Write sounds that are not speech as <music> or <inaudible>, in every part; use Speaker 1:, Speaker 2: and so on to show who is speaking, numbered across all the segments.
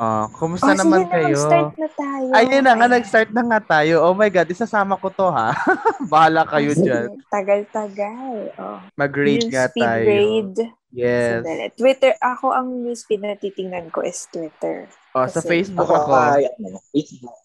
Speaker 1: Oh, kumusta
Speaker 2: Oh,
Speaker 1: naman
Speaker 2: sige na,
Speaker 1: kayo?
Speaker 2: mag-start na tayo.
Speaker 1: Ayun na nga, nag-start na nga tayo. Oh my God, isasama ko to ha. <laughs> Bahala kayo
Speaker 2: Sige,
Speaker 1: dyan.
Speaker 2: Tagal-tagal. Oh.
Speaker 1: Mag-rate nga tayo.
Speaker 2: grade.
Speaker 1: Yes.
Speaker 2: Sandali. Twitter. Ako, ang newsfeed na titingnan ko is Twitter.
Speaker 1: Oh, sa Facebook
Speaker 3: Ako, Facebook.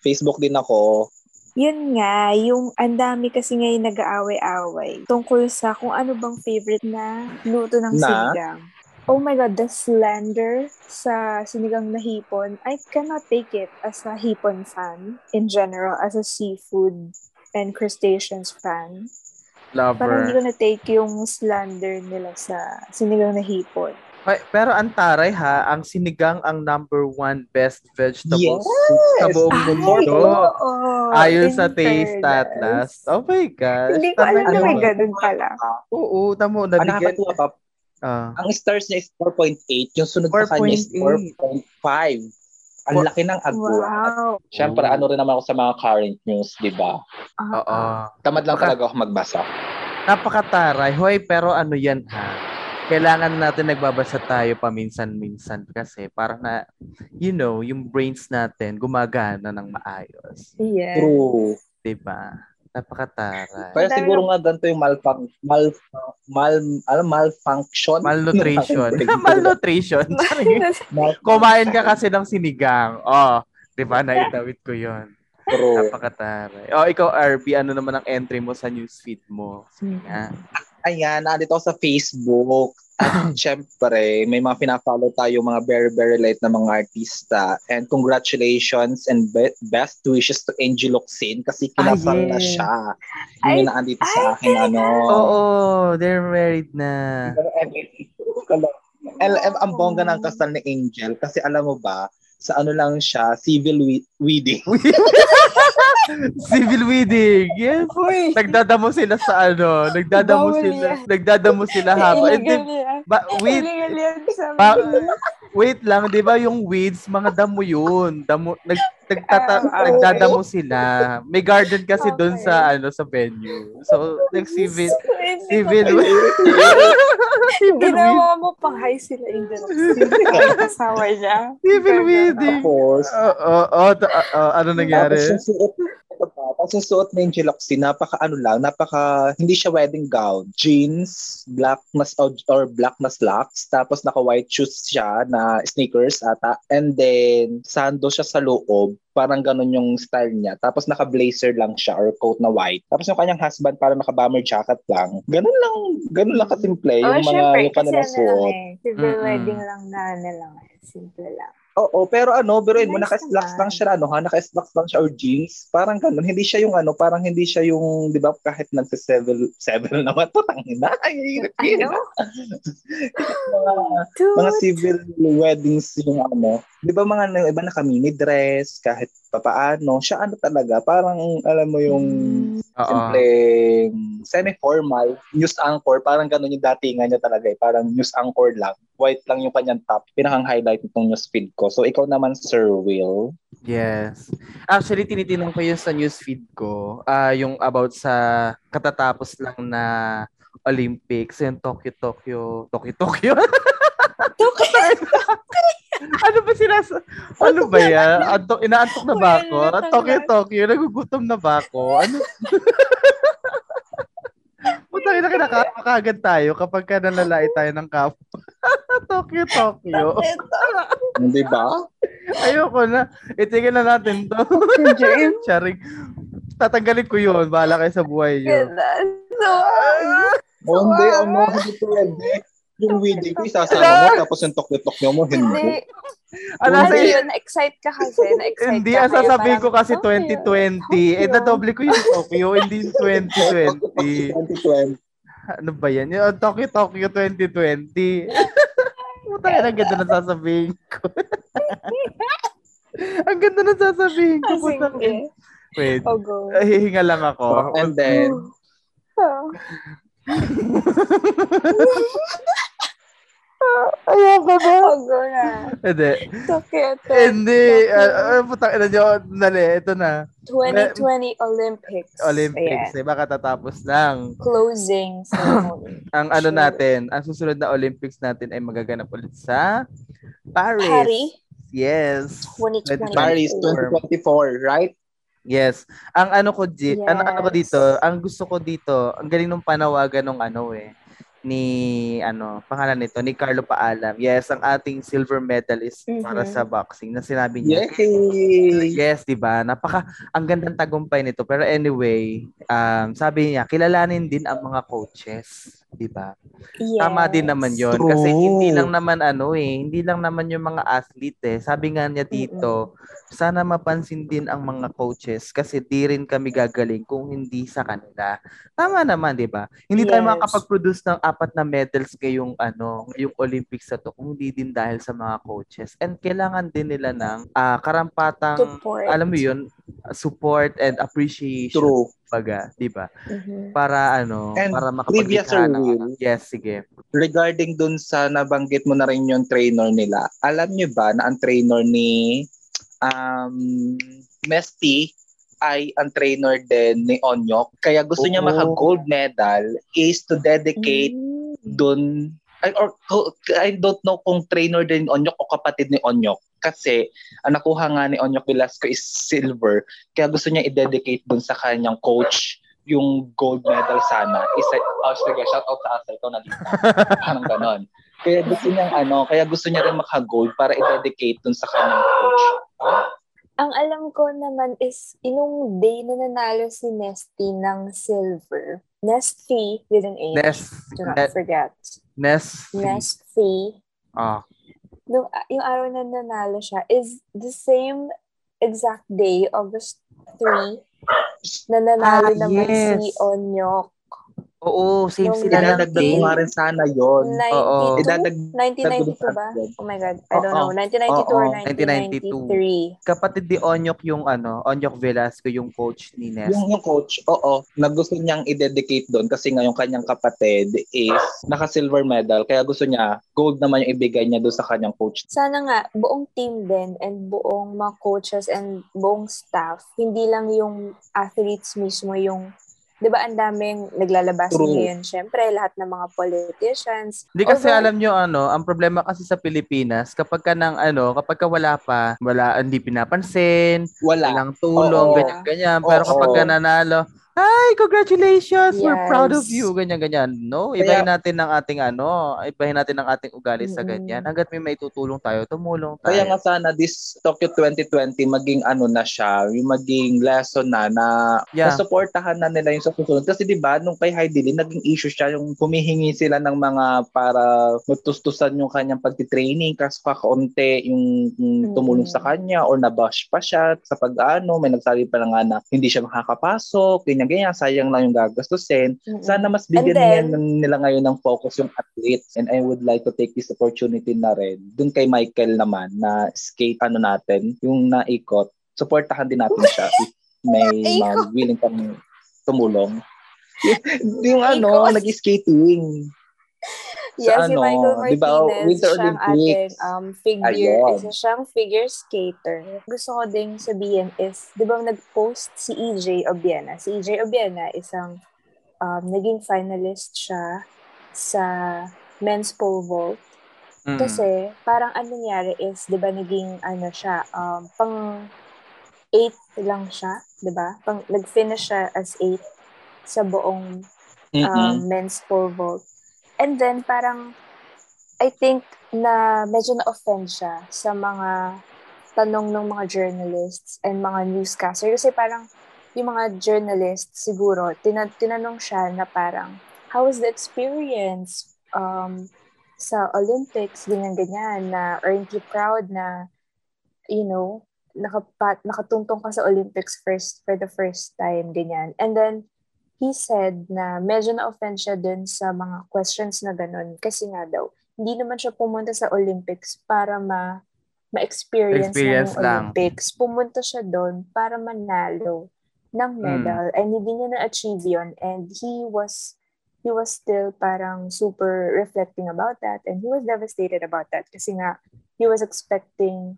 Speaker 3: Facebook din ako.
Speaker 2: Yun nga, yung ang dami kasi ngayon nag-aaway-away tungkol sa kung ano bang favorite na luto ng
Speaker 3: Na?
Speaker 2: sinigang. Oh my God, the slender sa sinigang na hipon. I cannot take it as a hipon fan in general, as a seafood and crustaceans fan. Parang hindi ko
Speaker 1: Lover.
Speaker 2: na-take yung slander nila sa sinigang na hipon.
Speaker 1: Ay, pero ang taray ha, ang sinigang ang number one best vegetable
Speaker 3: Yes!
Speaker 1: sa buong
Speaker 2: Ay,
Speaker 1: mundo.
Speaker 2: oo.
Speaker 1: Ayon
Speaker 2: In
Speaker 1: sa Taste. Atlas. Oh my gosh.
Speaker 2: Hindi ko alam na may ganun pala.
Speaker 1: Oo, tamo. Nabigyan.
Speaker 3: nakakatuwa
Speaker 1: Ah.
Speaker 3: ang stars niya is 4.8. Yung sunod sa kanya is
Speaker 1: 4.8.
Speaker 3: 4.5. Ang
Speaker 1: Four-
Speaker 3: laki ng agwa.
Speaker 2: Wow.
Speaker 3: Siyempre, ano rin naman ako sa mga current news, di ba?
Speaker 1: Oo.
Speaker 3: Tamad lang
Speaker 1: Baka-
Speaker 3: talaga ako magbasa.
Speaker 1: Napakataray. Hoy, pero ano yan ha? Kailangan natin nagbabasa tayo paminsan-minsan kasi para na, you know, yung brains natin gumagana ng maayos.
Speaker 2: Yes.
Speaker 3: True.
Speaker 1: Diba? Napakataray.
Speaker 3: Kaya siguro nga ganito yung malfun mal mal ano, malfunction.
Speaker 1: Malnutrition. <laughs> <laughs> Malnutrition.
Speaker 3: Mal- <laughs>
Speaker 1: Kumain ka kasi ng sinigang. Oh, di ba? Naitawid ko yon.
Speaker 3: True.
Speaker 1: Napakataray. Oh, ikaw, RB, ano naman ang entry mo sa newsfeed mo? Sige nga.
Speaker 3: Ayan, nandito ako sa Facebook. At <clears throat> syempre, may mga pinafollow tayo mga very, very late na mga artista. And congratulations and be- best wishes to Angie Locsin kasi kinasal na siya. Yun na andito sa akin, ano.
Speaker 1: Oo, they're married na.
Speaker 3: LM ang bongga ng kasal ni Angel kasi alam mo ba, sa ano lang siya, civil we- wedding. <laughs>
Speaker 1: Civil wedding. Yes.
Speaker 2: Uy.
Speaker 1: Nagdadamo sila sa ano, nagdadamo
Speaker 2: Bawal
Speaker 1: sila.
Speaker 2: yan.
Speaker 1: Nagdadamo sila haba.
Speaker 2: Illegal
Speaker 1: di-
Speaker 2: yan.
Speaker 1: ba, wait,
Speaker 2: Illegal yan sa
Speaker 1: Ba-
Speaker 2: mga-
Speaker 1: wait lang, 'di ba yung weeds, mga damo 'yun. Damo nag nagtata,
Speaker 2: okay.
Speaker 1: nagdadamo sila. May garden kasi doon
Speaker 2: Okay.
Speaker 1: sa ano sa venue. So, nag-civil
Speaker 2: Hindi
Speaker 1: civil <laughs> civil.
Speaker 2: Ginawa mo pang high sila in the asawa niya.
Speaker 1: Civil wedding.
Speaker 3: Tapos,
Speaker 1: Oo, oo, ta- oo, ano nangyari?
Speaker 3: Tapos yung suot, tapos yung suot ni Angel Locsin, napaka ano lang, napaka, hindi siya wedding gown. Jeans, black na, or, or black na slacks, tapos naka white shoes siya na sneakers ata, and then sando siya sa loob, parang ganun yung style niya. Tapos naka blazer lang siya or coat na white. Tapos yung kanyang husband parang naka bomber jacket lang. Ganun lang, ganun lang kasimple
Speaker 2: Oh,
Speaker 3: yung mga
Speaker 2: syempre,
Speaker 3: yung
Speaker 2: kasi
Speaker 3: kanila
Speaker 2: ano lang
Speaker 3: suot.
Speaker 2: eh. Civil
Speaker 1: Mm-mm.
Speaker 2: wedding lang na ano lang eh. Simple lang.
Speaker 3: Oo, pero ano, biruin mo, naka-slacks lang siya, ano ha, naka-slacks lang siya or jeans. Parang ganun. Hindi siya yung ano, parang hindi siya yung, di ba, kahit nagsa-seven, <laughs> seven naman, putang ina. Ay,
Speaker 2: Ano? <laughs>
Speaker 3: mga,
Speaker 2: Dude.
Speaker 3: mga civil weddings yung ano. Di ba mga ano, iba naka-mini dress, kahit papaano. Siya ano talaga, parang alam mo yung
Speaker 2: Mm,
Speaker 1: Oo.
Speaker 3: simpleng semi-formal, news anchor, parang ganun yung datingan niya talaga eh. Parang news anchor lang. White lang yung kanyang top. Pinakang highlight itong news feed ko. So, ikaw naman, Sir Will.
Speaker 1: Yes. Actually, tinitingnan ko yun sa newsfeed ko. Ah, yung about sa katatapos lang na Olympics, yung Tokyo, Tokyo, Tokyo, Tokyo. <laughs> ano ba sinas... Ano ba yan? Antok, inaantok na ba ako?
Speaker 2: Na
Speaker 1: Tokyo. Tokyo. Nagugutom na ba ako? Ano? <laughs> Putang ina kinakagad tayo kapag ka nalalait tayo ng kapwa. Tokyo, Tokyo. <laughs>
Speaker 3: Di ba?
Speaker 1: Ayoko na. Itigil na natin to.
Speaker 2: James. <laughs>
Speaker 1: Charing. Tatanggalin ko yun. Bahala kayo sa buhay nyo.
Speaker 2: Ganun. So,
Speaker 3: O hindi, ano, hindi pwede. Yung wedding ko, isasama mo, tapos yung tokyo-tokyo mo, hindi.
Speaker 2: hindi.
Speaker 1: Ano, sa,
Speaker 2: yun, na-excite ka kasi. Na-excite
Speaker 1: hindi, ang sasabihin ko kasi
Speaker 2: Tokyo.
Speaker 1: 2020. Eh, nadoble ko yung Tokyo, hindi yung 2020.
Speaker 3: 2020.
Speaker 1: Ano ba yan? Yung Tokyo, Tokyo 2020. Puta ang ganda na sasabihin ko. <laughs> ang ganda na sasabihin ko.
Speaker 2: Ah,
Speaker 1: Puta
Speaker 2: Sige.
Speaker 1: Wait.
Speaker 2: Oh, go.
Speaker 1: Ah, Hihinga lang ako.
Speaker 3: And then,
Speaker 2: Oh. <laughs> <laughs>
Speaker 1: Ayoko na.
Speaker 2: Oh, go na.
Speaker 1: Hindi.
Speaker 2: Tokyo.
Speaker 1: Hindi.
Speaker 2: Tokyo.
Speaker 1: Uh, putang ina nyo. Dali, ito na.
Speaker 2: 2020 Olympics.
Speaker 1: Olympics.
Speaker 2: Ayan.
Speaker 1: Eh, baka tatapos lang.
Speaker 2: Closing <laughs> ceremony.
Speaker 1: Ang ano natin, ang susunod na Olympics natin ay magaganap ulit sa Paris.
Speaker 2: Paris?
Speaker 1: Yes.
Speaker 2: 2024.
Speaker 3: Paris 2024, right?
Speaker 1: Yes. Ang ano ko di,
Speaker 2: Yes.
Speaker 1: ano, ano ko dito, ang gusto ko dito, ang galing ng panawagan ng ano eh ni ano, pangalan nito ni Carlo Paalam. Yes, ang ating silver medalist para
Speaker 2: Mhm.
Speaker 1: sa boxing na sinabi niya.
Speaker 3: Yay!
Speaker 1: Yes, 'di ba? Napaka ang gandang tagumpay nito. Pero anyway, um, sabi niya, kilalanin din ang mga coaches, 'di ba?
Speaker 2: Yes.
Speaker 1: Tama din naman 'yon
Speaker 3: True.
Speaker 1: kasi hindi lang naman ano eh, hindi lang naman yung mga athlete eh. Sabi nga niya dito, sana mapansin din ang mga coaches kasi di rin kami gagaling kung hindi sa kanila. Tama naman, 'di ba? Hindi tayo
Speaker 2: Yes.
Speaker 1: makakapag-produce ng apat na medals ngayong ano, ngayong Olympics na to kung hindi din dahil sa mga coaches. And kailangan din nila ng ah, karampatang
Speaker 2: Support.
Speaker 1: alam mo 'yun, support and appreciation
Speaker 3: True.
Speaker 1: baga, 'di ba?
Speaker 2: Mhm.
Speaker 1: Para ano,
Speaker 3: And
Speaker 1: para makapaglikha
Speaker 3: Sir
Speaker 1: ng
Speaker 3: Will.
Speaker 1: Yes, sige.
Speaker 3: Regarding dun sa nabanggit mo na rin yung trainer nila, alam niyo ba na ang trainer ni um, Mesty ay ang trainer din ni Onyok. Kaya gusto niya
Speaker 1: Oo.
Speaker 3: maka-gold medal is to dedicate
Speaker 2: Mm.
Speaker 3: dun ay, or I don't know kung trainer din ni Onyok o kapatid ni Onyok kasi ang nakuha nga ni Onyok Velasco is silver kaya gusto niya i-dedicate dun sa kanyang coach yung gold medal sana isa oh sige shout out sa asa ikaw na dito <laughs> parang ganon kaya gusto niya ano kaya gusto niya rin maka-gold para i-dedicate dun sa kanyang coach
Speaker 2: Ang alam ko naman is, inong day na nanalo si Nesty ng silver. Nesty with an H.
Speaker 1: Nest,
Speaker 2: Do not
Speaker 1: Nest,
Speaker 2: forget.
Speaker 1: Nest,
Speaker 2: Nesty.
Speaker 1: ah,
Speaker 2: Nung, yung araw na nanalo siya is the same exact day, August 3, na nanalo
Speaker 1: Ah,
Speaker 2: naman
Speaker 1: yes.
Speaker 2: si Onyok.
Speaker 1: Oo, same
Speaker 2: Nung
Speaker 1: sila ng
Speaker 3: idadagdag ko
Speaker 1: day.
Speaker 3: nga rin sana yon
Speaker 2: 92?
Speaker 3: idadagdag
Speaker 2: 1992 ba? Oh my God. I don't
Speaker 3: Oo.
Speaker 2: know. 1992 or
Speaker 3: Oo.
Speaker 2: 1993.
Speaker 1: Kapatid ni Onyok yung ano, Onyok Velasco yung coach ni Nest.
Speaker 3: Yung, yung coach, oo, na gusto niyang i-dedicate doon kasi nga yung kanyang kapatid is naka-silver medal. Kaya gusto niya, gold naman yung ibigay niya doon sa kanyang coach.
Speaker 2: Sana nga, buong team din and buong mga coaches and buong staff, hindi lang yung athletes mismo yung Di ba ang daming naglalabas
Speaker 3: True.
Speaker 2: ngayon? Siyempre, lahat ng mga politicians.
Speaker 1: Hindi kasi
Speaker 2: Although-
Speaker 1: alam nyo ano, ang problema kasi sa Pilipinas, kapag ka ng ano, kapag ka wala pa, wala, hindi pinapansin,
Speaker 3: Wala.
Speaker 1: walang tulong,
Speaker 3: Oo.
Speaker 1: ganyan-ganyan. Pero
Speaker 3: Oo.
Speaker 1: kapag ka nanalo, Hi, congratulations! We're
Speaker 2: Yes.
Speaker 1: proud of you. Ganyan-ganyan. No, ibahin
Speaker 3: Kaya-
Speaker 1: natin ng ating ano, ibahin natin ng ating ugali sa
Speaker 2: Mm-mm.
Speaker 1: ganyan. Hanggat may maitutulong tayo, tumulong tayo.
Speaker 3: Kaya nga sana this Tokyo 2020 maging ano na siya, yung maging lesson na na
Speaker 1: Yeah.
Speaker 3: nasuportahan na nila yung sa susunod. Kasi 'di ba nung kay Heidi Lee, naging issue siya yung humihingi sila ng mga para matustusan yung kanyang pagti-training kasi kakaunti yung, yung tumulong
Speaker 2: Mm.
Speaker 3: sa kanya or nabash pa siya sa pag-ano, may nagsabi pa na nga na hindi siya makakapasok, ganyan ganyan, sayang lang yung gagastusin.
Speaker 2: Mm-mm.
Speaker 3: Sana mas bigyan
Speaker 2: then-
Speaker 3: nila ngayon ng focus yung athletes and I would like to take this opportunity na rin dun kay Michael naman na skate ano natin, yung naikot, supportahan din natin siya if <laughs> may mga willing kang tumulong. <laughs> yung ano,
Speaker 2: Naikot.
Speaker 3: nag-skating.
Speaker 2: Yes,
Speaker 3: sa
Speaker 2: si
Speaker 3: ano,
Speaker 2: Michael Martinez,
Speaker 3: Winter
Speaker 2: siyang ating
Speaker 3: Olympics.
Speaker 2: um, figure,
Speaker 3: Ayun.
Speaker 2: isa siyang figure skater. Gusto ko ding sabihin is, di ba nag-post si EJ Obiena? Si EJ Obiena, isang um, naging finalist siya sa men's pole vault.
Speaker 1: Mm.
Speaker 2: Kasi parang ano nangyari is, di ba naging ano siya, um, pang 8 lang siya, di ba? Pang, nag-finish siya as 8 sa buong um,
Speaker 3: Mm-mm.
Speaker 2: men's pole vault. And then, parang, I think na medyo na-offend siya sa mga tanong ng mga journalists and mga newscaster. Kasi parang, yung mga journalists, siguro, tina- tinanong siya na parang, how was the experience um, sa Olympics, ganyan-ganyan, na aren't you proud na, you know, nakapat, nakatungtong ka sa Olympics first for the first time, ganyan. And then, he said na medyo na-offend siya dun sa mga questions na ganun. Kasi nga daw, hindi naman siya pumunta sa Olympics para ma ma-experience
Speaker 1: Experience
Speaker 2: ng
Speaker 1: lang.
Speaker 2: Olympics. Pumunta siya doon para manalo ng medal. And hindi niya na-achieve yun. And he was he was still parang super reflecting about that. And he was devastated about that. Kasi nga, he was expecting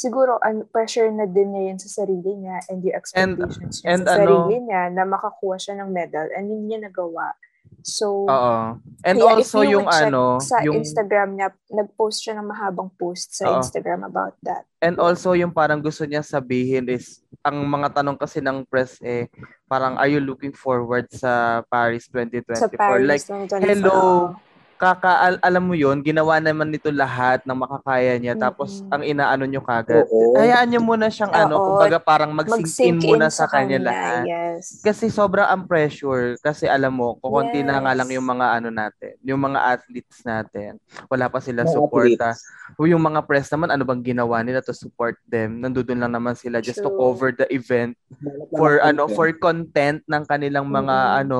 Speaker 2: siguro an pressure na din niya yun sa sarili niya and yung expectations niya
Speaker 1: and
Speaker 2: sa
Speaker 1: ano-
Speaker 2: sarili niya na makakuha siya ng medal and hindi niya nagawa. So,
Speaker 1: Oo. And
Speaker 2: Kaya if
Speaker 1: also
Speaker 2: you
Speaker 1: yung ano,
Speaker 2: sa
Speaker 1: yung
Speaker 2: Instagram niya, nag-post siya ng mahabang post sa
Speaker 1: Oo.
Speaker 2: Instagram about that.
Speaker 1: and also yung parang gusto niya sabihin is ang mga tanong kasi ng press eh parang are you looking forward sa Paris 2024?
Speaker 2: Sa Paris
Speaker 1: like
Speaker 2: 2024.
Speaker 1: hello. Kaka al- alam mo yun, ginawa naman nito lahat ng makakaya niya tapos
Speaker 2: Mm-mm.
Speaker 1: ang inaano nyo kagad.
Speaker 3: Oo.
Speaker 1: Hayaan niyo muna siyang ano,
Speaker 2: Oo.
Speaker 1: kumbaga parang mag-sink in muna
Speaker 2: in
Speaker 1: sa kanya lahat.
Speaker 2: Yes.
Speaker 1: Kasi sobrang ang pressure kasi alam mo, kukunti na nga
Speaker 2: Yes.
Speaker 1: lang yung mga ano natin, yung mga athletes natin. Wala pa sila
Speaker 3: Mga
Speaker 1: suporta. O yung mga press naman, ano bang ginawa nila to support them? Nandudun lang naman sila just to
Speaker 2: True.
Speaker 1: cover the event for ano for content ng kanilang mga
Speaker 2: Mm-mm.
Speaker 1: ano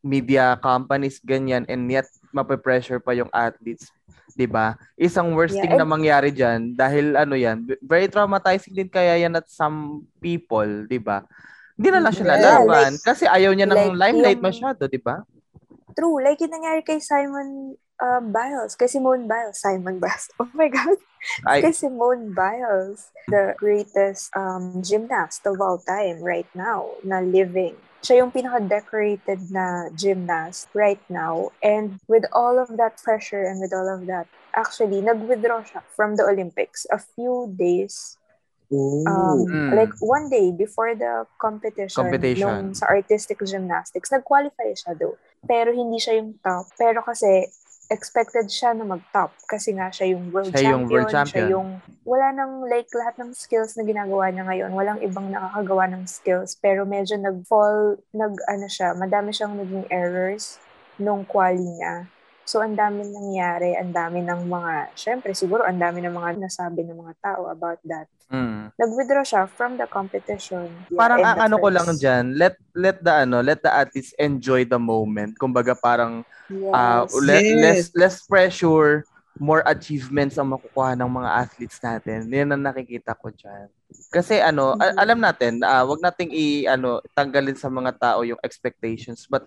Speaker 1: media companies ganyan and yet mape-pressure pa yung athletes 'di ba isang worst
Speaker 2: Yeah,
Speaker 1: thing na
Speaker 2: and-
Speaker 1: mangyari diyan dahil ano yan very traumatizing din kaya yan at some people 'di ba hindi na lang siya
Speaker 3: Yeah,
Speaker 1: lalaban
Speaker 2: like-
Speaker 1: kasi ayaw niya ng
Speaker 2: like
Speaker 1: limelight
Speaker 2: yung-
Speaker 1: masyado 'di ba
Speaker 2: True. Like yung nangyari kay Simon uh, Biles. Kay Simone Biles. Simon Biles. <laughs> Oh my God.
Speaker 1: ay
Speaker 2: Kay Simone Biles. The greatest um, gymnast of all time right now na living. Siya yung pinaka-decorated na gymnast right now. And with all of that pressure and with all of that, actually, nag-withdraw siya from the Olympics a few days
Speaker 3: Ooh.
Speaker 2: um,
Speaker 1: Mm.
Speaker 2: like one day before the competition,
Speaker 1: Competition.
Speaker 2: nung sa artistic gymnastics, nag-qualify siya do. Pero hindi siya yung top. Pero kasi expected siya na mag-top kasi nga siya yung world
Speaker 1: Siya yung
Speaker 2: champion.
Speaker 1: world
Speaker 2: Siya
Speaker 1: champion.
Speaker 2: yung wala nang like lahat ng skills na ginagawa niya ngayon. Walang ibang nakakagawa ng skills pero medyo nag-fall, nag ano siya, madami siyang naging errors nung quali niya. So, ang dami nangyari, ang dami ng mga, syempre, siguro, ang dami ng mga nasabi ng mga tao about that
Speaker 1: mm.
Speaker 2: nag-withdraw siya from the competition. Yeah,
Speaker 1: parang ang
Speaker 2: the
Speaker 1: ano ko lang
Speaker 2: first-
Speaker 1: diyan let let the ano let the athletes enjoy the moment kumbaga parang
Speaker 2: Yes.
Speaker 1: uh, le-
Speaker 3: Yes.
Speaker 1: less less pressure, more achievements ang makukuha ng mga athletes natin. Yan ang nakikita ko diyan. Kasi ano, a-
Speaker 2: Mhm.
Speaker 1: alam natin, ah, wag nating i ano tanggalin sa mga tao yung expectations, but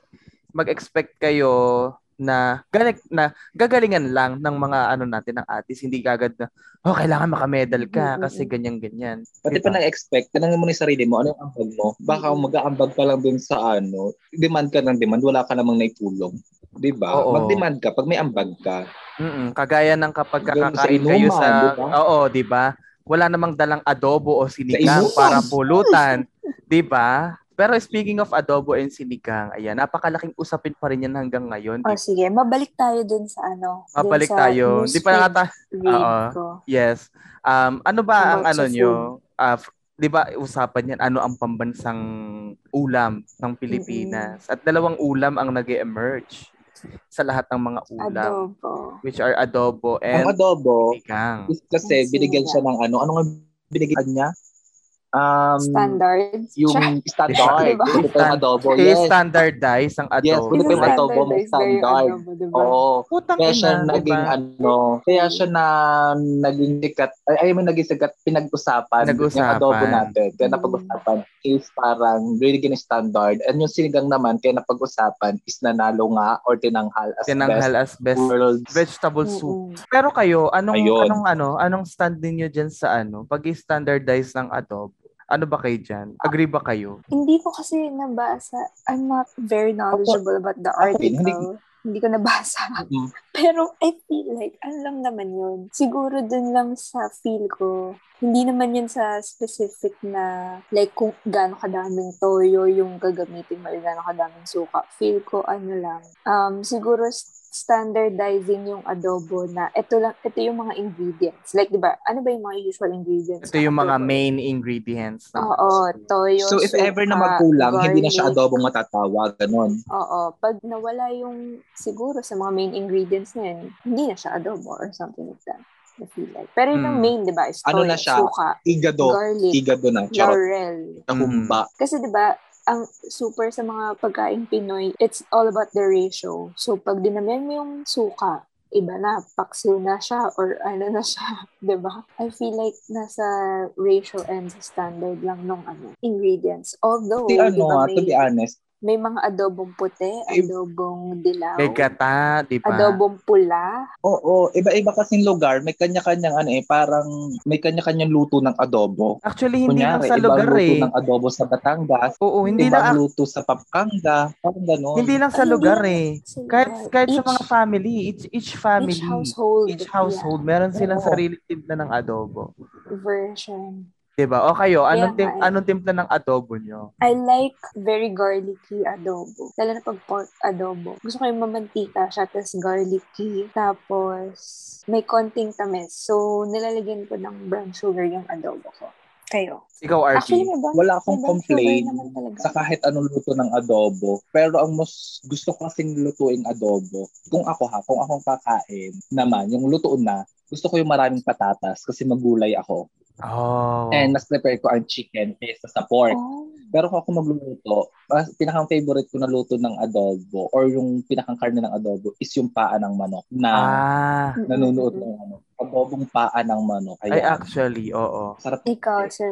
Speaker 1: mag-expect kayo na galing na gagalingan lang ng mga ano natin ng athletes, hindi kagad na oh kailangan makamedal ka kasi ganyan ganyan.
Speaker 3: Pati pa
Speaker 1: Diba?
Speaker 3: na-expect, tanongin mo yung sarili mo, ano yung ambag mo? Baka mag-aambag ka lang dun sa ano, demand ka ng demand, wala ka namang naitulong. Di ba? Mag-demand ka pag may ambag ka.
Speaker 1: Mm. Kagaya ng kapag kakakain kayo sa
Speaker 3: di ba?
Speaker 1: Oo, 'di ba? Wala namang dalang adobo o sinigang para pulutan, 'di ba? Pero speaking of adobo and sinigang, ayan, napakalaking usapin pa rin yan hanggang ngayon.
Speaker 2: Oh, sige. Mabalik tayo dun sa ano.
Speaker 1: Mabalik
Speaker 2: sa
Speaker 1: tayo. Di pa
Speaker 2: read
Speaker 1: Oo. Yes. Um, ano ba ang ano nyo? Ah, f- 'di ba usapan yan ano ang pambansang ulam ng Pilipinas? At dalawang ulam ang nag-emerge sa lahat ng mga ulam,
Speaker 2: Adobo.
Speaker 1: which are adobo
Speaker 3: Ang
Speaker 1: and
Speaker 3: adobo,
Speaker 1: sinigang.
Speaker 3: is kasi
Speaker 2: Ang
Speaker 3: binigyan siya ng ano, ano nga binigyan niya? Um,
Speaker 2: Standards.
Speaker 3: yung <laughs> standard.
Speaker 2: Diba?
Speaker 3: Ito yung adobo. Yes.
Speaker 1: standardize ang
Speaker 3: Yes,
Speaker 1: adobo.
Speaker 3: Ano pa yung adobo? May standard.
Speaker 2: diba?
Speaker 3: Oo.
Speaker 1: Putang
Speaker 3: Kaya siya
Speaker 1: ina,
Speaker 3: naging
Speaker 1: diba?
Speaker 3: ano, kaya siya na naging sikat, ay, ay may naging sikat, pinag-usapan
Speaker 1: Pinag-usapan.
Speaker 3: yung adobo natin. Kaya
Speaker 2: Mm.
Speaker 3: napag-usapan is parang binigyan ng standard. And yung sinigang naman, kaya napag-usapan is nanalo nga or tinanghal as
Speaker 1: Tinanghal
Speaker 3: best
Speaker 1: as best
Speaker 3: world.
Speaker 1: vegetable soup.
Speaker 2: Mm-mm.
Speaker 1: Pero kayo, anong
Speaker 3: Ayun.
Speaker 1: anong ano, anong stand niyo diyan sa ano, pag standardize ng adobo? Ano ba kayo diyan? Agree ba kayo?
Speaker 2: Hindi ko kasi nabasa. I'm not very knowledgeable about the
Speaker 3: Ako din, hindi-
Speaker 2: article. Hindi ko nabasa.
Speaker 3: Mm.
Speaker 2: Pero I feel like, ano lang naman yun. Siguro dun lang sa feel ko. Hindi naman yun sa specific na, like, kung gaano kadaming toyo yung gagamitin mo, gaano kadaming suka. Feel ko, ano lang. Um, siguro standardizing yung adobo na ito lang ito yung mga ingredients. Like 'di ba? Ano ba yung mga usual ingredients?
Speaker 1: Ito yung
Speaker 2: ng
Speaker 1: mga
Speaker 2: adobo?
Speaker 1: main ingredients. ng
Speaker 2: Oo, toyo,
Speaker 3: So if ever na
Speaker 2: suka,
Speaker 3: magkulang, hindi na siya
Speaker 2: garlic.
Speaker 3: adobong matatawag. Ganon.
Speaker 2: Oo, pag nawala yung siguro sa mga main ingredients na yun, hindi na siya adobo or something like that. I feel like. Pero yung
Speaker 1: Mm.
Speaker 2: main, di ba, is
Speaker 3: Ano
Speaker 2: toyo,
Speaker 3: na siya?
Speaker 2: suka,
Speaker 3: Igado.
Speaker 2: garlic,
Speaker 3: Igado na. Charot.
Speaker 2: laurel.
Speaker 3: Nakumba.
Speaker 2: Kasi di ba, ang super sa mga pagkain Pinoy, it's all about the ratio. So, pag dinamihan mo yung suka, iba na, paksiw na siya or ano na siya, <laughs> di ba? I feel like nasa ratio and standard lang nung ano, ingredients. Although,
Speaker 3: Si
Speaker 2: di
Speaker 3: ano ah,
Speaker 2: may...
Speaker 3: to be honest,
Speaker 2: May mga adobong puti, adobong dilaw,
Speaker 1: May gata, di ba?
Speaker 2: adobong pula.
Speaker 3: Oo, iba-iba kasing lugar, may kanya-kanyang ano eh, parang may kanya-kanyang luto ng adobo.
Speaker 1: Actually, hindi lang
Speaker 3: Kunyari,
Speaker 1: sa
Speaker 3: ibang
Speaker 1: lugar
Speaker 3: luto
Speaker 1: eh.
Speaker 3: ng adobo sa Batangas,
Speaker 1: Oo, hindi
Speaker 3: ibang
Speaker 1: lang
Speaker 3: luto sa Pampanga, parang gano'n.
Speaker 1: hindi lang sa
Speaker 2: Ay,
Speaker 1: lugar eh.
Speaker 2: Sa
Speaker 1: Kahit kahit sa
Speaker 2: Each-
Speaker 1: mga family, each each family,
Speaker 2: Each household.
Speaker 1: each household, meron silang
Speaker 3: Oo.
Speaker 1: sarili timpla ng adobo.
Speaker 2: Yeah, version.
Speaker 1: 'Di ba? O kayo, anong
Speaker 2: Kaya
Speaker 1: tim anong timpla ng adobo nyo?
Speaker 2: I like very garlicky adobo. Lalo na pag pork adobo. Gusto ko yung mamantika siya, tapos garlicky. Tapos, may konting tamis. So, nilalagyan ko ng brown sugar yung adobo ko. Kayo.
Speaker 1: Ikaw,
Speaker 2: Actually,
Speaker 1: RP.
Speaker 3: Wala akong
Speaker 2: sugar
Speaker 3: complaint sa kahit anong luto ng adobo. Pero ang mas gusto ko kasing lutuing adobo, kung ako ha, kung akong kakain naman, yung luto na, gusto ko yung maraming patatas kasi magulay ako.
Speaker 1: Oh.
Speaker 3: And mas prepare ko ang chicken kaysa sa pork.
Speaker 2: Oh.
Speaker 3: Pero kung ako magluluto, mas pinakang favorite ko na luto ng adobo or yung pinakang karne ng adobo is yung paa ng manok na
Speaker 1: ah.
Speaker 3: nanunood ng ano, adobong paa ng manok.
Speaker 1: Ay,
Speaker 3: Ayan.
Speaker 1: actually, oo.
Speaker 3: Sarap.
Speaker 2: Ikaw, sir.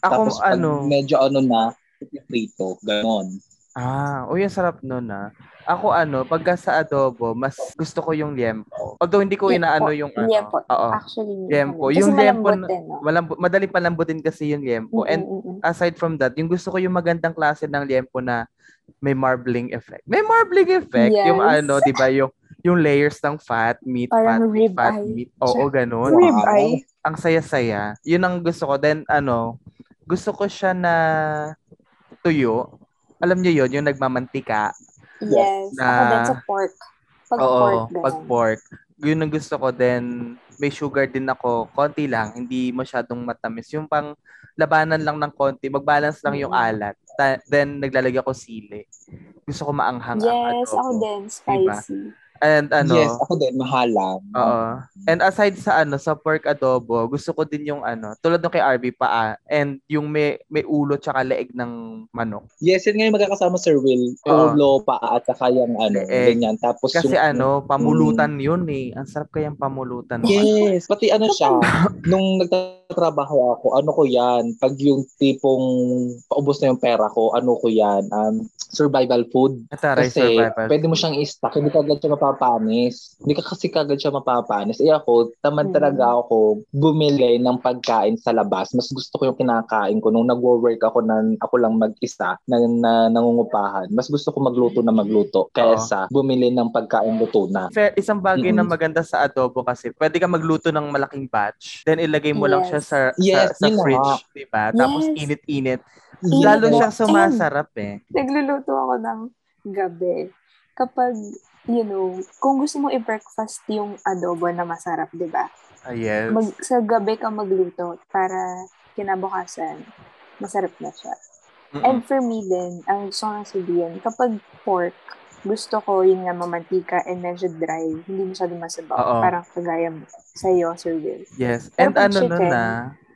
Speaker 1: Ako,
Speaker 3: Tapos
Speaker 1: ano,
Speaker 3: medyo ano na, prito, ganon.
Speaker 1: Ah, uy, ang sarap nun ah. Ako ano, pagka sa adobo, mas gusto ko yung liempo. Although hindi ko
Speaker 2: Liempo.
Speaker 1: inaano yung ano.
Speaker 2: Liempo.
Speaker 1: Oo.
Speaker 2: Actually,
Speaker 1: Liempo.
Speaker 2: Kasi
Speaker 1: Yung liempo
Speaker 2: din, no?
Speaker 1: Malambu- madali palambutin kasi yung liempo. And
Speaker 2: Mm-mm-mm.
Speaker 1: aside from that, yung gusto ko yung magandang klase ng liempo na may marbling effect. May marbling effect. Yung
Speaker 2: Yes.
Speaker 1: ano, di ba, yung yung layers ng fat meat, fat
Speaker 2: Parang
Speaker 1: meat,
Speaker 2: rib
Speaker 1: fat
Speaker 2: eye.
Speaker 1: meat. Oo, ganun.
Speaker 2: Rib
Speaker 3: Wow.
Speaker 2: eye.
Speaker 1: Ang saya-saya. Yun ang gusto ko. Then, ano, gusto ko siya na tuyo. Alam niyo yun, yung nagmamantika.
Speaker 2: Yes.
Speaker 1: Na-
Speaker 2: Ako din sa pork. Pag
Speaker 1: Oo,
Speaker 2: pork, ganun.
Speaker 1: pag pork. Yun ang gusto ko. Then, may sugar din ako. Konti lang. Hindi masyadong matamis. Yung pang labanan lang ng konti. Mag-balance lang yung
Speaker 2: Mm.
Speaker 1: alat. Ta- then, naglalagay ako sili. Gusto ko maanghang ang
Speaker 2: Yes, ako din. Spicy.
Speaker 1: And ano,
Speaker 3: Yes, ako din, mahalang.
Speaker 1: Oo. And aside sa ano, sa pork adobo, gusto ko din yung ano, tulad ng kay RB paa and yung may may ulo tsaka leeg ng manok.
Speaker 3: Yes, yun nga yung magkakasama Sir Will.
Speaker 1: Oo.
Speaker 3: Ulo, paa, at saka yung ano,
Speaker 1: Leeg.
Speaker 3: ganyan. Tapos
Speaker 1: Kasi
Speaker 3: yung,
Speaker 1: ano, pamulutan yun eh. Ang sarap kayang pamulutan.
Speaker 3: Yes, pati ano siya, nung nagtatrabaho ako, ano ko yan, pag yung tipong paubos na yung pera ko, ano ko yan, um, survival food.
Speaker 1: Ataray
Speaker 3: Kasi
Speaker 1: survival.
Speaker 3: pwede mo siyang i-stock, hindi kagad siya mapapanis. Hindi ka kasi kagad siya mapapanis. Eh ako, tamad
Speaker 2: Mm.
Speaker 3: talaga ako bumili ng pagkain sa labas. Mas gusto ko yung kinakain ko nung nagwo-work ako na ako lang mag-isa na, na nangungupahan. Mas gusto ko magluto na magluto kaysa bumili ng pagkain luto na.
Speaker 1: Fair, isang bagay na
Speaker 3: Mm-mm.
Speaker 1: maganda sa adobo kasi pwede ka magluto ng malaking batch. Then ilagay mo lang
Speaker 2: Yes.
Speaker 1: siya sa
Speaker 3: Yes,
Speaker 1: sa, sa
Speaker 3: na
Speaker 1: fridge. 'di ba? Tapos
Speaker 2: Yes.
Speaker 1: init-init.
Speaker 2: Init
Speaker 1: Lalo
Speaker 2: na.
Speaker 1: siyang sumasarap eh.
Speaker 2: Nagluluto ako ng gabi. Kapag, you know, kung gusto mo i-breakfast yung adobo na masarap, di ba?
Speaker 1: Ah, yes.
Speaker 2: Mag, sa gabi ka magluto para kinabukasan, masarap na siya.
Speaker 1: Mm-mm.
Speaker 2: And for me din, ang gusto ko lang sabihin, kapag pork, gusto ko yun nga mamantika and medyo dry, hindi masyadong masabaw.
Speaker 1: Oo.
Speaker 2: Parang kagaya sa iyo, Sir Will.
Speaker 1: yes.
Speaker 2: Pero
Speaker 1: And
Speaker 2: pag
Speaker 1: ano nun
Speaker 2: chicken,
Speaker 1: na,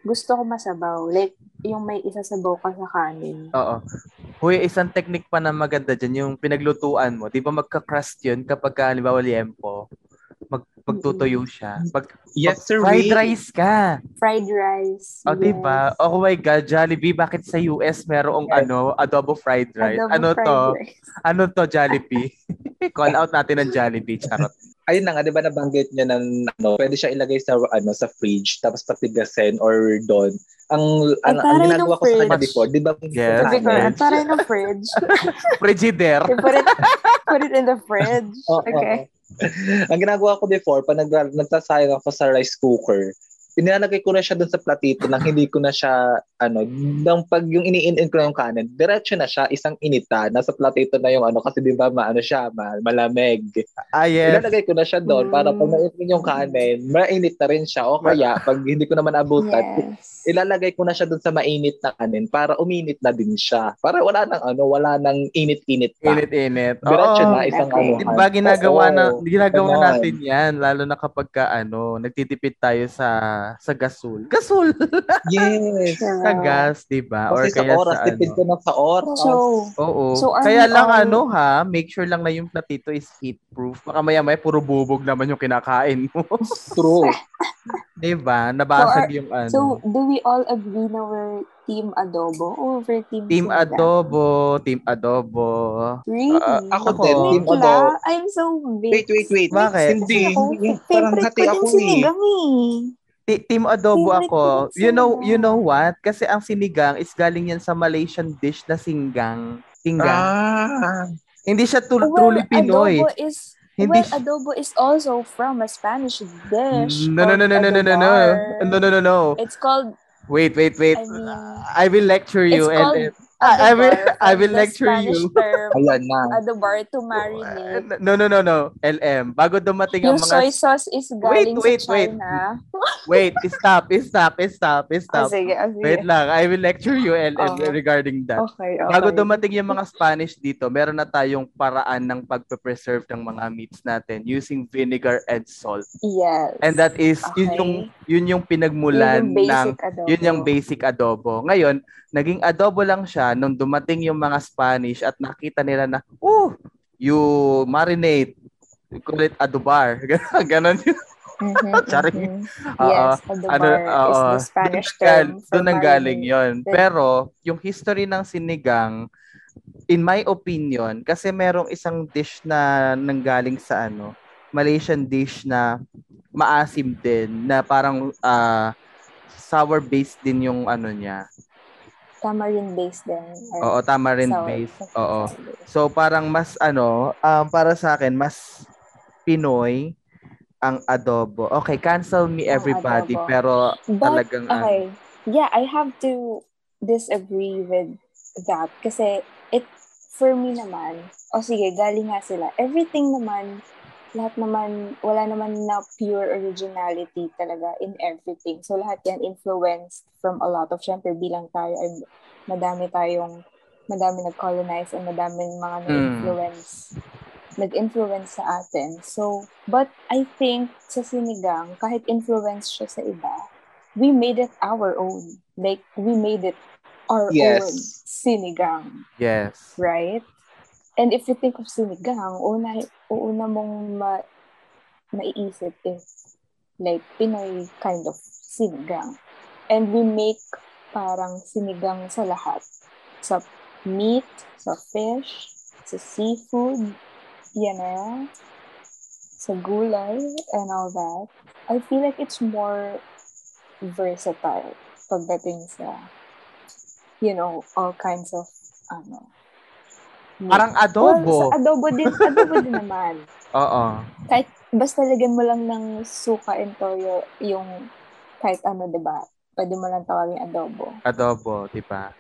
Speaker 2: Gusto ko masabaw. Like, yung may isasabaw ka sa kanin.
Speaker 1: Oo. Huy, isang technique pa na maganda dyan, yung pinaglutuan mo. Di ba magka-crust yun kapag, ka, halimbawa, liempo, mag, magtutuyo siya. Pag,
Speaker 3: Yes, Sir
Speaker 1: fried
Speaker 3: Will.
Speaker 1: rice ka.
Speaker 2: Fried rice.
Speaker 1: O,
Speaker 2: yes.
Speaker 1: di ba? Oh my God, Jollibee, bakit sa US merong ano, adobo fried rice?
Speaker 2: Adobo
Speaker 1: ano
Speaker 2: fried
Speaker 1: to?
Speaker 2: rice.
Speaker 1: Ano to, Jollibee? <laughs> Call out natin ng Jollibee, charot.
Speaker 3: Ayun na nga, di ba nabanggit niya ng ano, pwede siya ilagay sa ano sa fridge tapos patigasin or doon. Ang
Speaker 2: Ay,
Speaker 3: ang, ang
Speaker 2: taray
Speaker 3: ginagawa ko sa kanya before, di ba?
Speaker 1: Yes.
Speaker 2: Ang taray ng fridge. <laughs>
Speaker 1: Frigidaire.
Speaker 2: Put it, put it in the fridge. <laughs>
Speaker 3: Oo,
Speaker 2: okay.
Speaker 3: oo. ang ginagawa ko before, pag nag, nagsasayang ako sa rice cooker, Inilalagay ko na siya doon sa platito nang hindi ko na siya, ano, nang pag yung iniin ko na yung kanin, diretso na siya, isang inita, nasa platito na yung ano, kasi di ba maano siya, ma- malamig.
Speaker 1: Ah, yes.
Speaker 3: Ilalagay ko na siya doon para pag
Speaker 2: Mm.
Speaker 3: naitin yung kanin, mainit na rin siya. O kaya, pag hindi ko naman abutan,
Speaker 2: Yes.
Speaker 3: ilalagay ko na siya doon sa mainit na kanin para uminit na din siya. Para wala nang ano, wala nang init-init pa.
Speaker 1: Init-init.
Speaker 3: Diretso
Speaker 1: Oo.
Speaker 3: na isang
Speaker 2: Okay.
Speaker 3: ano.
Speaker 1: Di ba ginagawa
Speaker 3: Oo.
Speaker 1: na ginagawa
Speaker 3: ganon.
Speaker 1: natin 'yan lalo na kapag ka, ano nagtitipid tayo sa sa gasol. Gasol. <laughs>
Speaker 3: Yes.
Speaker 1: Sa gas, 'di ba? Or
Speaker 3: Kasi sa
Speaker 1: kaya
Speaker 3: oras,
Speaker 1: sa
Speaker 3: depende
Speaker 1: ano.
Speaker 3: na sa oras.
Speaker 2: So,
Speaker 1: Oo.
Speaker 2: So, are
Speaker 1: Kaya lang ano ha, make sure lang na yung platito is heat proof. Baka maya-maya puro bubog naman yung kinakain mo. <laughs>
Speaker 3: True. <laughs>
Speaker 1: 'Di ba? Nabasag
Speaker 2: So, are-
Speaker 1: yung ano.
Speaker 2: so do we all agree na we're team adobo or we're team
Speaker 1: team
Speaker 2: sinigang?
Speaker 1: adobo, team adobo.
Speaker 2: Really?
Speaker 1: Ah,
Speaker 3: ako
Speaker 1: Ako.
Speaker 3: din, team adobo.
Speaker 2: I'm so big.
Speaker 3: Wait, wait, wait.
Speaker 1: Bakit?
Speaker 3: Hindi.
Speaker 2: Ako,
Speaker 3: hindi. Parang
Speaker 2: favorite
Speaker 3: hati
Speaker 2: ko
Speaker 3: ako
Speaker 2: din sinigang eh.
Speaker 1: Team adobo
Speaker 2: Favorite
Speaker 1: ako. You know, you know what? Kasi ang sinigang is galing yan sa Malaysian dish na singgang. Singgang.
Speaker 3: Ah.
Speaker 1: Hindi siya tu-
Speaker 2: Well,
Speaker 1: truly Pinoy.
Speaker 2: adobo is
Speaker 1: Hindi
Speaker 2: well,
Speaker 1: siya-
Speaker 2: adobo is also from a Spanish dish.
Speaker 1: No, no, no, no, no, no, no, no. No, no, no, no.
Speaker 2: It's called
Speaker 1: Wait, wait, wait.
Speaker 2: I mean,
Speaker 1: I will lecture you.
Speaker 2: it's
Speaker 1: and,
Speaker 2: called
Speaker 1: and- I, I will, I will
Speaker 2: the
Speaker 1: lecture
Speaker 2: Spanish
Speaker 1: you.
Speaker 2: term <laughs>
Speaker 3: Ayan na.
Speaker 2: adobar to marinate.
Speaker 1: No, no, no, no. LM. Bago dumating ang
Speaker 2: Yung
Speaker 1: mga...
Speaker 2: soy sauce is galing
Speaker 1: wait,
Speaker 2: sa
Speaker 1: wait.
Speaker 2: China. <laughs>
Speaker 1: Wait, stop, stop, stop,
Speaker 2: Ah,
Speaker 1: stop.
Speaker 2: sige, ah, sige.
Speaker 1: Wait lang. I will lecture you, LM,
Speaker 2: Oh.
Speaker 1: regarding that.
Speaker 2: Okay, okay.
Speaker 1: Bago dumating yung mga Spanish dito, meron na tayong paraan ng pagpe-preserve ng mga meats natin using vinegar and salt.
Speaker 2: Yes.
Speaker 1: And that is yun
Speaker 2: Okay.
Speaker 1: yung yun yung
Speaker 2: Yun
Speaker 1: pinagmulan
Speaker 2: yung
Speaker 1: ng
Speaker 2: basic adobo.
Speaker 1: yun yung basic adobo. Ngayon, naging adobo lang siya nung dumating yung mga Spanish at nakita nila na, oh, you marinate, you call it adobar. <laughs> Ganon yun.
Speaker 2: Mhm, <laughs>
Speaker 1: Charing.
Speaker 2: mhm.
Speaker 1: Oo.
Speaker 2: Yes, adobar
Speaker 1: Ano,
Speaker 2: is
Speaker 1: oo.
Speaker 2: the Spanish term
Speaker 1: Doon ang galing yon. Pero, yung history ng sinigang, in my opinion, kasi merong isang dish na nanggaling sa ano, Malaysian dish na maasim din, na parang ah, sour based din yung ano niya.
Speaker 2: Tamarind based din.
Speaker 1: Oo, tamarind
Speaker 2: sour-
Speaker 1: based.
Speaker 2: sour
Speaker 1: Oo. So parang mas ano, um, para sa akin mas Pinoy ang adobo. Okay, cancel me everybody, pero
Speaker 2: But,
Speaker 1: talagang ano.
Speaker 2: okay. Yeah, I have to disagree with that. Kasi, it, for me naman, o sige, galing nga sila. Everything naman, lahat naman, wala naman na pure originality talaga in everything. So, lahat yan influenced from a lot of, syempre, bilang tayo, ay madami tayong, madami nag-colonize and madaming mga
Speaker 1: Mm.
Speaker 2: nag-influence nag-influence sa atin. So, but I think sa sinigang, kahit influence siya sa iba, we made it our own. Like, we made it our
Speaker 3: Yes.
Speaker 2: own sinigang,
Speaker 1: Yes.
Speaker 2: right? And if you think of sinigang, una, una mong ma, maiisip is like Pinoy kind of sinigang. And we make parang sinigang sa lahat. Sa meat, sa fish, sa seafood, yan na, sa gulay, and all that. I feel like it's more versatile pagdating sa, you know, all kinds of, ano,
Speaker 1: Parang
Speaker 2: Well,
Speaker 1: adobo.
Speaker 2: sa adobo din, adobo din naman. <laughs>
Speaker 1: Oo.
Speaker 2: Kahit, basta lagyan mo lang ng suka and toyo, yung, kahit ano, di ba? Pwede mo lang tawagin adobo.
Speaker 1: Adobo, di ba?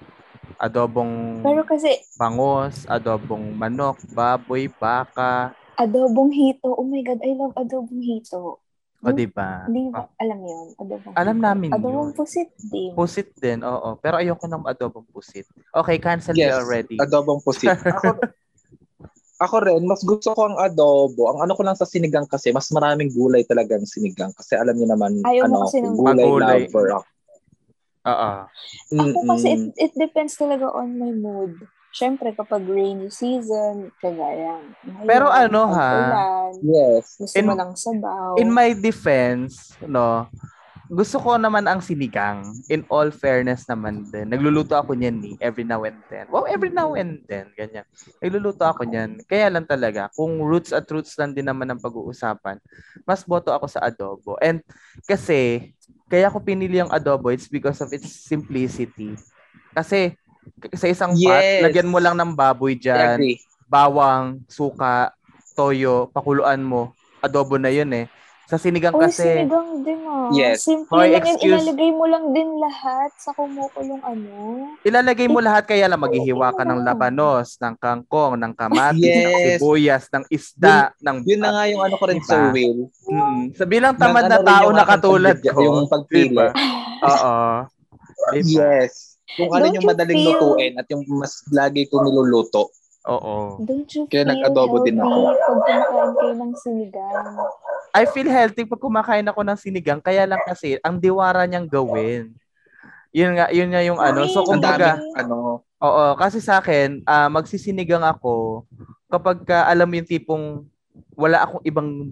Speaker 1: Adobong
Speaker 2: Pero kasi,
Speaker 1: bangos, adobong manok, baboy, baka,
Speaker 2: adobong hito, oh my God, I love adobong hito.
Speaker 1: O di ba?
Speaker 2: Hindi ba alam yun? Adobong
Speaker 1: Alam namin
Speaker 2: Adobong
Speaker 1: yun.
Speaker 2: pusit din.
Speaker 1: Pusit din, oo. Pero ayoko ng adobong pusit. Okay, cancel
Speaker 3: Yes,
Speaker 1: already.
Speaker 3: adobong pusit. <laughs> Ako, ako rin, mas gusto ko ang adobo. Ang ano ko lang sa sinigang kasi, mas maraming gulay talaga ang sinigang. Kasi alam niyo naman,
Speaker 2: Ayaw mo
Speaker 3: ano,
Speaker 2: kasi ng
Speaker 3: gulay
Speaker 1: Magulay.
Speaker 3: lover ako.
Speaker 1: Oo.
Speaker 2: Ako kasi it, it depends talaga on my mood. Siyempre, kapag rainy season, kagaya. ngayon,
Speaker 1: Pero ano, ha?
Speaker 2: tag-ulan,
Speaker 3: Yes.
Speaker 2: Gusto
Speaker 1: In-
Speaker 2: mo ng sabaw.
Speaker 1: In my defense, no, gusto ko naman ang sinigang. In all fairness naman din. Nagluluto ako niyan ni every now and then. Wow, every now and then. Ganyan. Nagluluto ako niyan. Kaya lang talaga, kung roots at roots lang din naman ang pag-uusapan, mas boto ako sa adobo. And kasi, kaya ko pinili yung adobo, it's because of its simplicity. Kasi, sa isang pot,
Speaker 3: Yes.
Speaker 1: lagyan mo lang ng baboy dyan, bawang, suka, toyo, pakuluan mo, adobo na yun eh. Sa sinigang
Speaker 2: Uy,
Speaker 1: kasi,
Speaker 2: sinigang din ah.
Speaker 3: Yes.
Speaker 2: Simple
Speaker 1: Hoy,
Speaker 2: lang yun.
Speaker 1: excuse-
Speaker 2: Ilalagay mo lang din lahat sa kumukulong ano.
Speaker 1: ilalagay mo lahat kaya lang maghihiwa ka ng labanos, ng kangkong, ng kamatis, ng
Speaker 3: Yes.
Speaker 1: sibuyas, ng isda, ng
Speaker 3: Yun na nga yung ano ko rin,
Speaker 1: Diba?
Speaker 3: Sir Will.
Speaker 1: Mm. Sa bilang tamad
Speaker 3: Ng
Speaker 1: na
Speaker 3: ano
Speaker 1: tao na katulad ko.
Speaker 3: Yung pagpili.
Speaker 1: diba? <laughs> Oo. Diba?
Speaker 3: Yes. Kung ano
Speaker 2: Don't
Speaker 3: yung
Speaker 2: you
Speaker 3: madaling
Speaker 2: feel-
Speaker 3: lutuin at yung mas lagi ko niluluto.
Speaker 1: Oo.
Speaker 2: Don't you
Speaker 3: Kaya
Speaker 2: feel
Speaker 3: nag-adobo
Speaker 2: healthy
Speaker 3: din ako.
Speaker 2: pag kumakain kayo ng sinigang?
Speaker 1: I feel healthy pag kumakain ako ng sinigang, kaya lang kasi ang diwara niyang gawin. Yun nga, yun nga yung ano. So,
Speaker 3: dami,
Speaker 1: kumbaga,
Speaker 3: ano,
Speaker 1: oo, kasi sa akin, ah, magsisinigang ako kapag ka, alam mo yung tipong wala akong ibang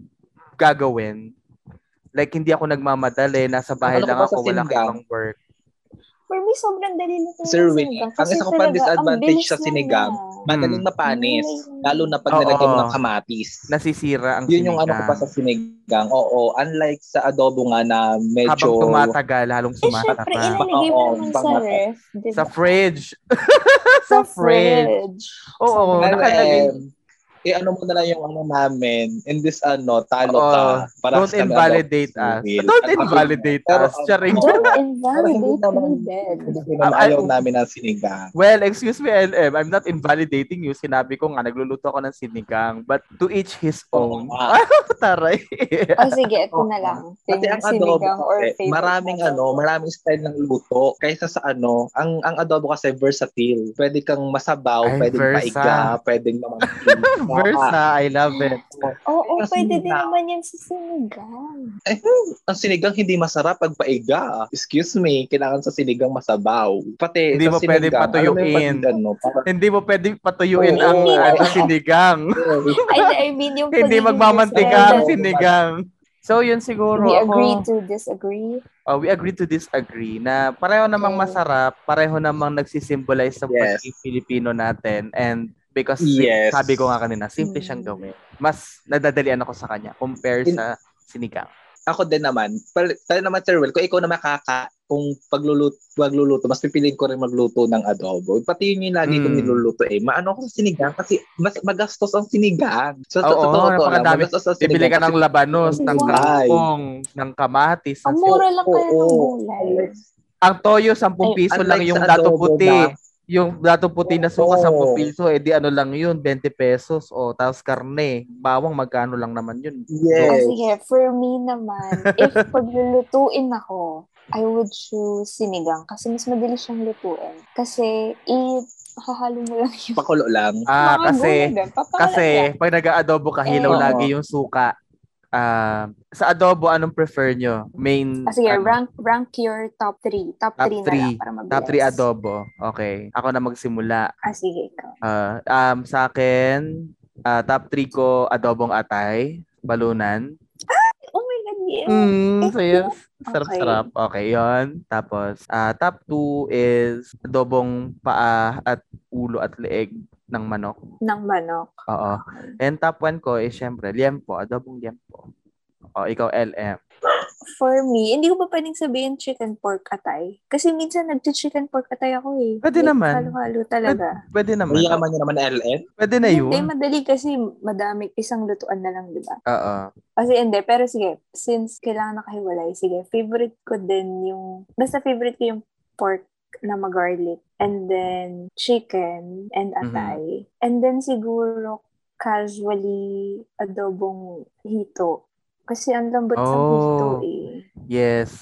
Speaker 1: gagawin. Like, hindi ako nagmamadali, nasa bahay
Speaker 3: Ano
Speaker 1: lang ako, wala akong ibang work.
Speaker 2: For me, sobrang dali na talaga
Speaker 3: Sir
Speaker 2: sinigang.
Speaker 3: ang isa ko pang disadvantage sa sinigang,
Speaker 2: niya.
Speaker 3: madaling mapanis.
Speaker 2: Mm.
Speaker 3: Lalo na pag nilagyan mo ng kamatis.
Speaker 1: Nasisira ang
Speaker 3: Yun yung ano ko pa
Speaker 1: sinigang.
Speaker 3: sa sinigang. Oo, unlike sa adobo nga na medyo...
Speaker 1: Habang tumatagal, halong
Speaker 2: Eh, syempre,
Speaker 1: sumasarap.
Speaker 2: ilalagay mo
Speaker 3: Oo,
Speaker 2: naman sa ref. Diba?
Speaker 1: Sa fridge. <laughs>
Speaker 2: Sa
Speaker 1: sa fridge.
Speaker 2: fridge.
Speaker 1: Oo,
Speaker 2: Sa
Speaker 1: nakalagay.
Speaker 3: Eh ano mo na lang yung ano namin, in this ano, talo
Speaker 1: Oo.
Speaker 3: ka. Para
Speaker 1: Don't
Speaker 3: sa
Speaker 1: invalidate us.
Speaker 3: Will. <laughs>
Speaker 1: Don't
Speaker 3: At-
Speaker 1: invalidate
Speaker 3: Pero,
Speaker 1: us. Charing.
Speaker 2: Don't invalidate me dead.
Speaker 3: naman
Speaker 1: Ah,
Speaker 3: ayaw
Speaker 1: I-
Speaker 3: namin ng sinigang.
Speaker 1: Well, excuse me, LM. I'm not invalidating you. Sinabi ko nga, nagluluto ako ng sinigang. But to each his own.
Speaker 3: Nga. <laughs>
Speaker 1: Taray.
Speaker 2: O sige, ito na lang.
Speaker 3: Kasi ang
Speaker 2: Sinigang
Speaker 3: adobo
Speaker 2: or
Speaker 3: kasi, maraming ano, maraming style ng luto. Kaysa sa ano, ang ang adobo kasi versatile. Pwede kang masabaw,
Speaker 1: Ay,
Speaker 3: pwedeng
Speaker 1: versa.
Speaker 3: paiga, pwedeng mamangkin. <laughs>
Speaker 1: Versa, I love it.
Speaker 2: Oo,
Speaker 3: Ang
Speaker 2: pwede din naman yan sa sinigang.
Speaker 3: Eh, ang sinigang hindi masarap pag paiga. Excuse me, kailangan sa sinigang masabaw. Pati
Speaker 1: Hindi
Speaker 3: sa
Speaker 1: mo pwede
Speaker 3: sinigang, yung
Speaker 1: patuyuin.
Speaker 3: ano, parang-
Speaker 1: Hindi mo pwede patuyuin
Speaker 3: Oo.
Speaker 1: ang ano, sinigang. <laughs> <laughs>
Speaker 2: I, I mean, yung
Speaker 1: Hindi magmamantika ang sinigang. So, yun siguro
Speaker 2: We
Speaker 1: ako.
Speaker 2: agree to disagree.
Speaker 1: Oh, we agree to disagree na pareho namang
Speaker 2: Okay.
Speaker 1: masarap, pareho namang nagsisimbolize sa
Speaker 3: Yes.
Speaker 1: pagiging Filipino natin and because
Speaker 3: Yes.
Speaker 1: sabi ko nga kanina, simple
Speaker 2: Mm.
Speaker 1: siyang gawin. Mas nadadalian ako sa kanya compare
Speaker 3: In-
Speaker 1: sa sinigang.
Speaker 3: ako din naman, pal- tayo naman Sir Will, kung ikaw na makaka, kung pagluluto, pagluluto, mas pipiliin ko rin magluto ng adobo. Pati yun yung lagi kong
Speaker 1: Mm.
Speaker 3: niluluto eh. Maano ako sa sinigang kasi mas magastos ang sinigang. So,
Speaker 1: Oo,
Speaker 3: totoo lang,
Speaker 1: napakadami.
Speaker 3: magastos ang
Speaker 1: Bibili ka ng labanos, ng kangkong, ng kamatis.
Speaker 2: Ang
Speaker 1: ng-
Speaker 2: mura lang kaya ng gulay.
Speaker 1: Ang toyo, 10 piso lang yung dato puti. Yung dato puti na suka,
Speaker 3: Oo.
Speaker 1: 10 piso, eh di ano lang yun, 20 pesos. O, tapos karne, bawang magkano lang naman yun.
Speaker 3: Yes.
Speaker 2: sige, for me naman, <laughs> if paglulutuin ako, I would choose sinigang kasi mas madali siyang lutuin. Kasi, i hahalo mo lang yung
Speaker 3: Pakulo lang.
Speaker 1: Ah,
Speaker 2: mga
Speaker 1: kasi, kasi pag nag-aadobo ka, hilaw
Speaker 3: Oo.
Speaker 1: lagi yung suka. Ah, sa adobo, anong prefer nyo? Main,
Speaker 2: Ah, sige,
Speaker 1: ano?
Speaker 2: rank, rank your top 3. Top
Speaker 1: Top
Speaker 2: 3 na
Speaker 1: three.
Speaker 2: lang para mabilis.
Speaker 1: top 3 adobo. Okay. Ako na magsimula.
Speaker 2: Ah, sige, ikaw.
Speaker 1: Ah, um, sa akin, ah, top 3 ko, adobong atay, balunan.
Speaker 2: Oh my God, yes.
Speaker 1: Mm, so yes.
Speaker 2: Okay.
Speaker 1: Sarap-sarap. Okay, yon. Tapos, ah, top 2 is adobong paa at ulo at leeg ng manok.
Speaker 2: Ng manok.
Speaker 1: Oo. And top 1 ko is syempre, liempo, adobong liempo. O, ikaw, LM.
Speaker 2: For me, hindi ko ba pwedeng sabihin chicken pork atay? Kasi minsan nag-chicken pork atay ako eh.
Speaker 1: Pwede
Speaker 2: Like,
Speaker 1: naman.
Speaker 2: Halo-halo talaga.
Speaker 1: Pwede naman.
Speaker 3: Mayaman niya naman LN.
Speaker 1: Pwede na
Speaker 2: Hindi,
Speaker 1: yun.
Speaker 2: madali kasi madami, isang lutuan na lang, di ba?
Speaker 1: Oo.
Speaker 2: Kasi hindi, pero sige, since kailangan nakahiwalay, sige, favorite ko din yung, basta favorite ko yung pork na mag-garlic. And then, chicken and
Speaker 1: Mhm.
Speaker 2: atay. And then, siguro, casually, adobong hito. Kasi ang lambot sa
Speaker 1: Oh.
Speaker 2: hito eh.
Speaker 1: Yes.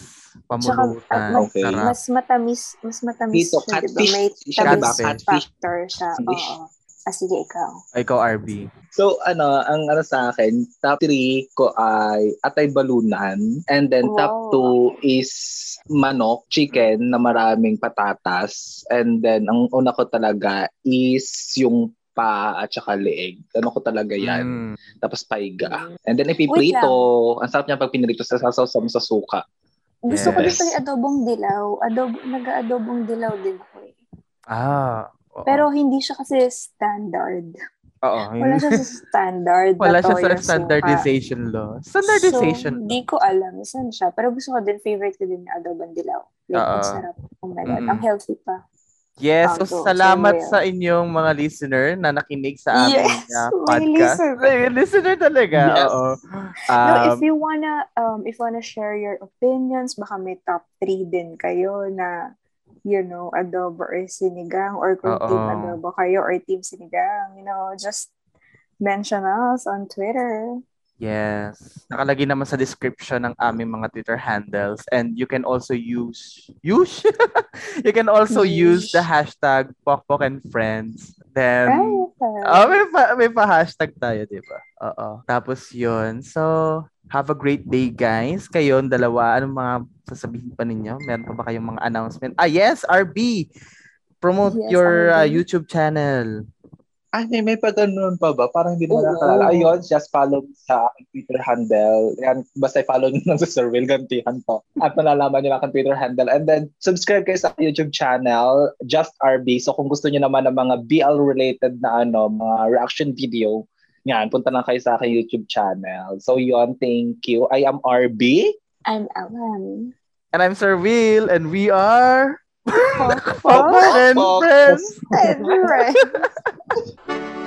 Speaker 2: Tsaka,
Speaker 1: Pamulutan.
Speaker 2: ah, mas,
Speaker 3: Okay.
Speaker 1: Sarap.
Speaker 2: mas matamis, mas matamis
Speaker 3: Dito,
Speaker 2: siya, diba?
Speaker 3: catfish.
Speaker 2: May
Speaker 3: Siya
Speaker 2: tamis?
Speaker 3: Catfish.
Speaker 2: factor siya. Oo. Ah, sige, ikaw.
Speaker 1: Ikaw, RB.
Speaker 3: So, ano, ang ano sa akin, top 3 ko ay atay balunan. And then, top
Speaker 2: Wow.
Speaker 3: 2 is manok, chicken na maraming patatas. And then, ang una ko talaga is yung pa at saka leeg. Ano ko talaga yan.
Speaker 1: Mm.
Speaker 3: Tapos paiga.
Speaker 2: Mm.
Speaker 3: And then, ipiprito. Ang sarap niya pag pinirito sa sasaw sa suka.
Speaker 2: Gusto ko din
Speaker 1: Yes.
Speaker 2: pala adobong dilaw. Adobo, nag-aadobong dilaw din ako eh.
Speaker 1: Ah. Oo.
Speaker 2: Pero hindi siya kasi standard.
Speaker 1: Oo.
Speaker 2: Wala siya sa <laughs> standard. na
Speaker 1: Wala siya sa
Speaker 2: suka.
Speaker 1: standardization law. Standardization.
Speaker 2: So, hindi ko alam saan siya. Pero gusto ko din, favorite ko din yung adobong dilaw. Like,
Speaker 1: Oo.
Speaker 2: ang sarap. Oh my God.
Speaker 1: Mm-mm.
Speaker 2: Ang healthy pa.
Speaker 1: yes.
Speaker 2: Ah,
Speaker 1: So,
Speaker 2: so,
Speaker 1: salamat sa inyong mga listener na nakinig sa aming
Speaker 2: Yes,
Speaker 1: uh, podcast.
Speaker 2: listener.
Speaker 1: May listener talaga.
Speaker 3: Yes.
Speaker 1: Oo.
Speaker 2: no, if
Speaker 1: Um,
Speaker 2: you wanna, um, if you wanna share your opinions, baka may top 3 din kayo na, you know, adobo or sinigang, or kung
Speaker 1: Oo.
Speaker 2: team adobo kayo or team sinigang, you know, just mention us on Twitter.
Speaker 1: Yes. Nakalagay naman sa description ng aming mga Twitter handles and you can also use use <laughs> you can also use
Speaker 2: Use.
Speaker 1: the hashtag Pokpok and Friends. Then,
Speaker 2: Right.
Speaker 1: oh, may pa, may pa hashtag tayo, di ba? Oo. Tapos yun. So, have a great day, guys. Kayo, dalawa, anong mga sasabihin pa ninyo? Meron pa ba kayong mga announcement? Ah, yes, RB! Promote
Speaker 2: Yes,
Speaker 1: your uh. YouTube channel.
Speaker 3: Ay, may, may pa ganun pa ba? Parang hindi mo
Speaker 2: Oo.
Speaker 3: nakalala. Ayun, just follow me sa aking Twitter handle. Yan, basta follow nyo lang sa Sir Will, gantihan po. At malalaman nyo lang ang Twitter handle. And then, subscribe kayo sa YouTube channel, Just RB. So, kung gusto nyo naman ng mga BL-related na ano, mga reaction video, yan, punta lang kayo sa aking YouTube channel. So, yon thank you. I am RB.
Speaker 2: I'm Ellen.
Speaker 1: And I'm Sir Will, and we are...
Speaker 2: Pop,
Speaker 1: Pop and
Speaker 3: Pop.
Speaker 1: Friends!
Speaker 2: and friends. <laughs> <laughs>